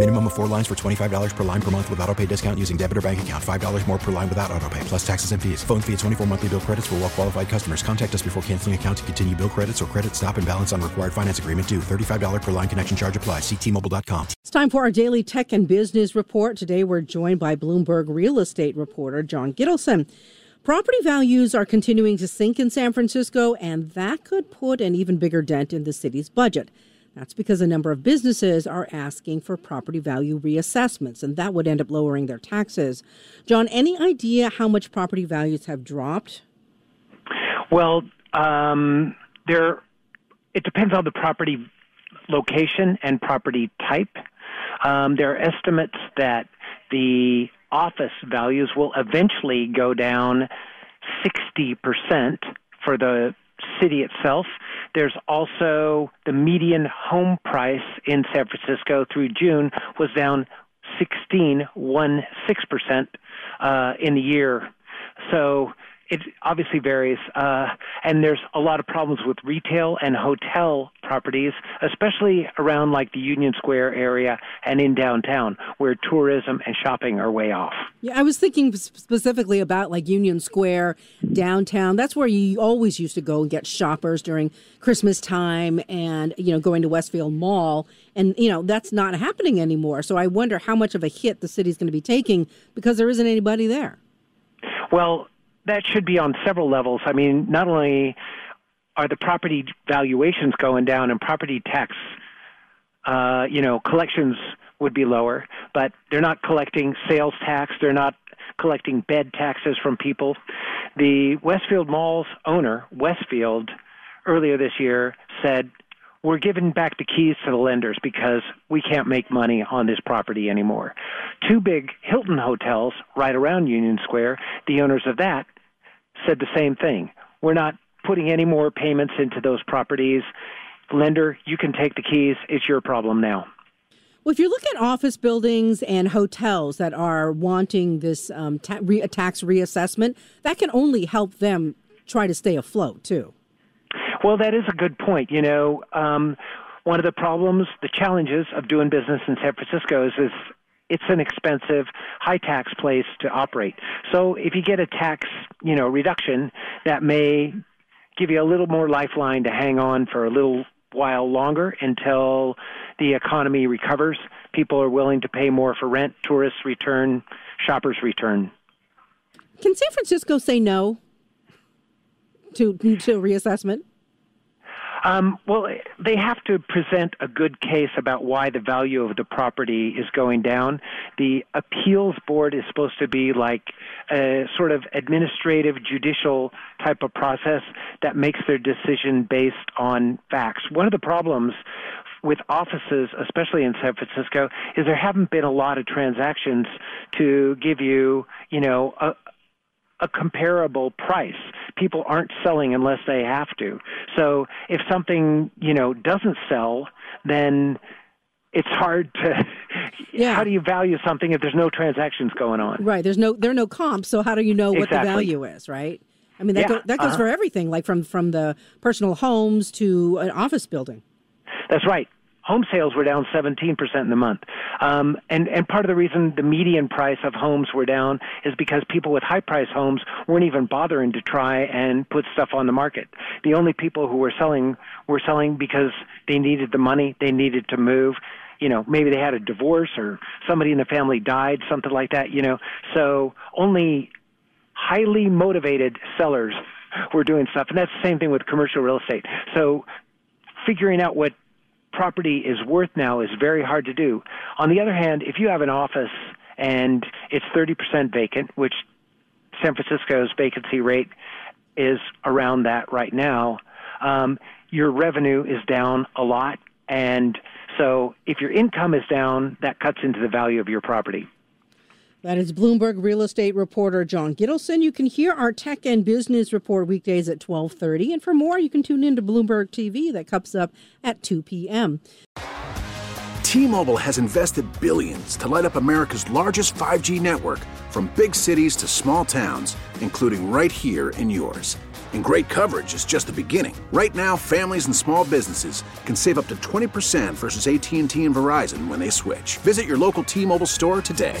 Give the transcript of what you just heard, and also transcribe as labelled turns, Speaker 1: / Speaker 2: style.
Speaker 1: Minimum of four lines for $25 per line per month with auto pay discount using debit or bank account. $5 more per line without auto pay, plus taxes and fees. Phone fee at 24 monthly bill credits for well qualified customers. Contact us before canceling account to continue bill credits or credit stop and balance on required finance agreement due. $35 per line connection charge applies. Ctmobile.com.
Speaker 2: It's time for our daily tech and business report. Today we're joined by Bloomberg real estate reporter John Gittelsohn. Property values are continuing to sink in San Francisco, and that could put an even bigger dent in the city's budget. That's because a number of businesses are asking for property value reassessments, and that would end up lowering their taxes. John, any idea how much property values have dropped?
Speaker 3: Well, um, there. It depends on the property location and property type. Um, there are estimates that the office values will eventually go down 60% for the city itself. There's also the median home price in San Francisco through June was down 16.16% uh, in the year. So it obviously varies, uh, and there's a lot of problems with retail and hotel properties, especially around like the Union Square area and in downtown, where tourism and shopping are way off.
Speaker 2: Yeah, I was thinking specifically about like Union Square, downtown. That's where you always used to go and get shoppers during Christmas time, and you know going to Westfield Mall, and you know that's not happening anymore. So I wonder how much of a hit the city's going to be taking because there isn't anybody there.
Speaker 3: Well, that should be on several levels. I mean, not only are the property valuations going down and property tax, uh, you know, collections would be lower, but they're not collecting sales tax. They're not collecting bed taxes from people. The Westfield Mall's owner, Westfield, earlier this year said, we're giving back the keys to the lenders because we can't make money on this property anymore. Two big Hilton hotels right around Union Square, the owners of that said the same thing. We're not putting any more payments into those properties. Lender, you can take the keys. It's your problem now.
Speaker 2: Well, if you look at office buildings and hotels that are wanting this um, ta- re- tax reassessment, that can only help them try to stay afloat, too.
Speaker 3: Well, that is a good point. You know, um, one of the problems, the challenges of doing business in San Francisco is, is it's an expensive, high tax place to operate. So if you get a tax, you know, reduction, that may give you a little more lifeline to hang on for a little while longer until the economy recovers. People are willing to pay more for rent, tourists return, shoppers return.
Speaker 2: Can San Francisco say no to to reassessment?
Speaker 3: Um, well, they have to present a good case about why the value of the property is going down. The appeals board is supposed to be like a sort of administrative, judicial type of process that makes their decision based on facts. One of the problems with offices, especially in San Francisco, is there haven't been a lot of transactions to give you, you know, a, a comparable price. People aren't selling unless they have to. So if something, you know, doesn't sell, then it's hard to yeah. how do you value something if there's no transactions going on?
Speaker 2: Right. There's no there are no comps, so how do you know what
Speaker 3: exactly.
Speaker 2: the value is, right? I mean that
Speaker 3: Yeah,
Speaker 2: go, that goes
Speaker 3: uh-huh.
Speaker 2: for everything, like from from the personal homes to an office building.
Speaker 3: That's right. Home sales were down 17% in the month. Um, and, and part of the reason the median price of homes were down is because people with high price homes weren't even bothering to try and put stuff on the market. The only people who were selling were selling because they needed the money, they needed to move. You know, maybe they had a divorce or somebody in the family died, something like that, you know. So only highly motivated sellers were doing stuff. And that's the same thing with commercial real estate. So figuring out what property is worth now is very hard to do. On the other hand, if you have an office and it's 30% vacant, which San Francisco's vacancy rate is around that right now, um, your revenue is down a lot. And so if your income is down, that cuts into the value of your property.
Speaker 2: That is Bloomberg real estate reporter John Gittelsohn. You can hear our tech and business report weekdays at 12:30 and for more you can tune in to Bloomberg TV that comes up at 2 p.m.
Speaker 4: T-Mobile has invested billions to light up America's largest 5G network from big cities to small towns, including right here in yours. And great coverage is just the beginning. Right now, families and small businesses can save up to 20% versus AT&T and Verizon when they switch. Visit your local T-Mobile store today.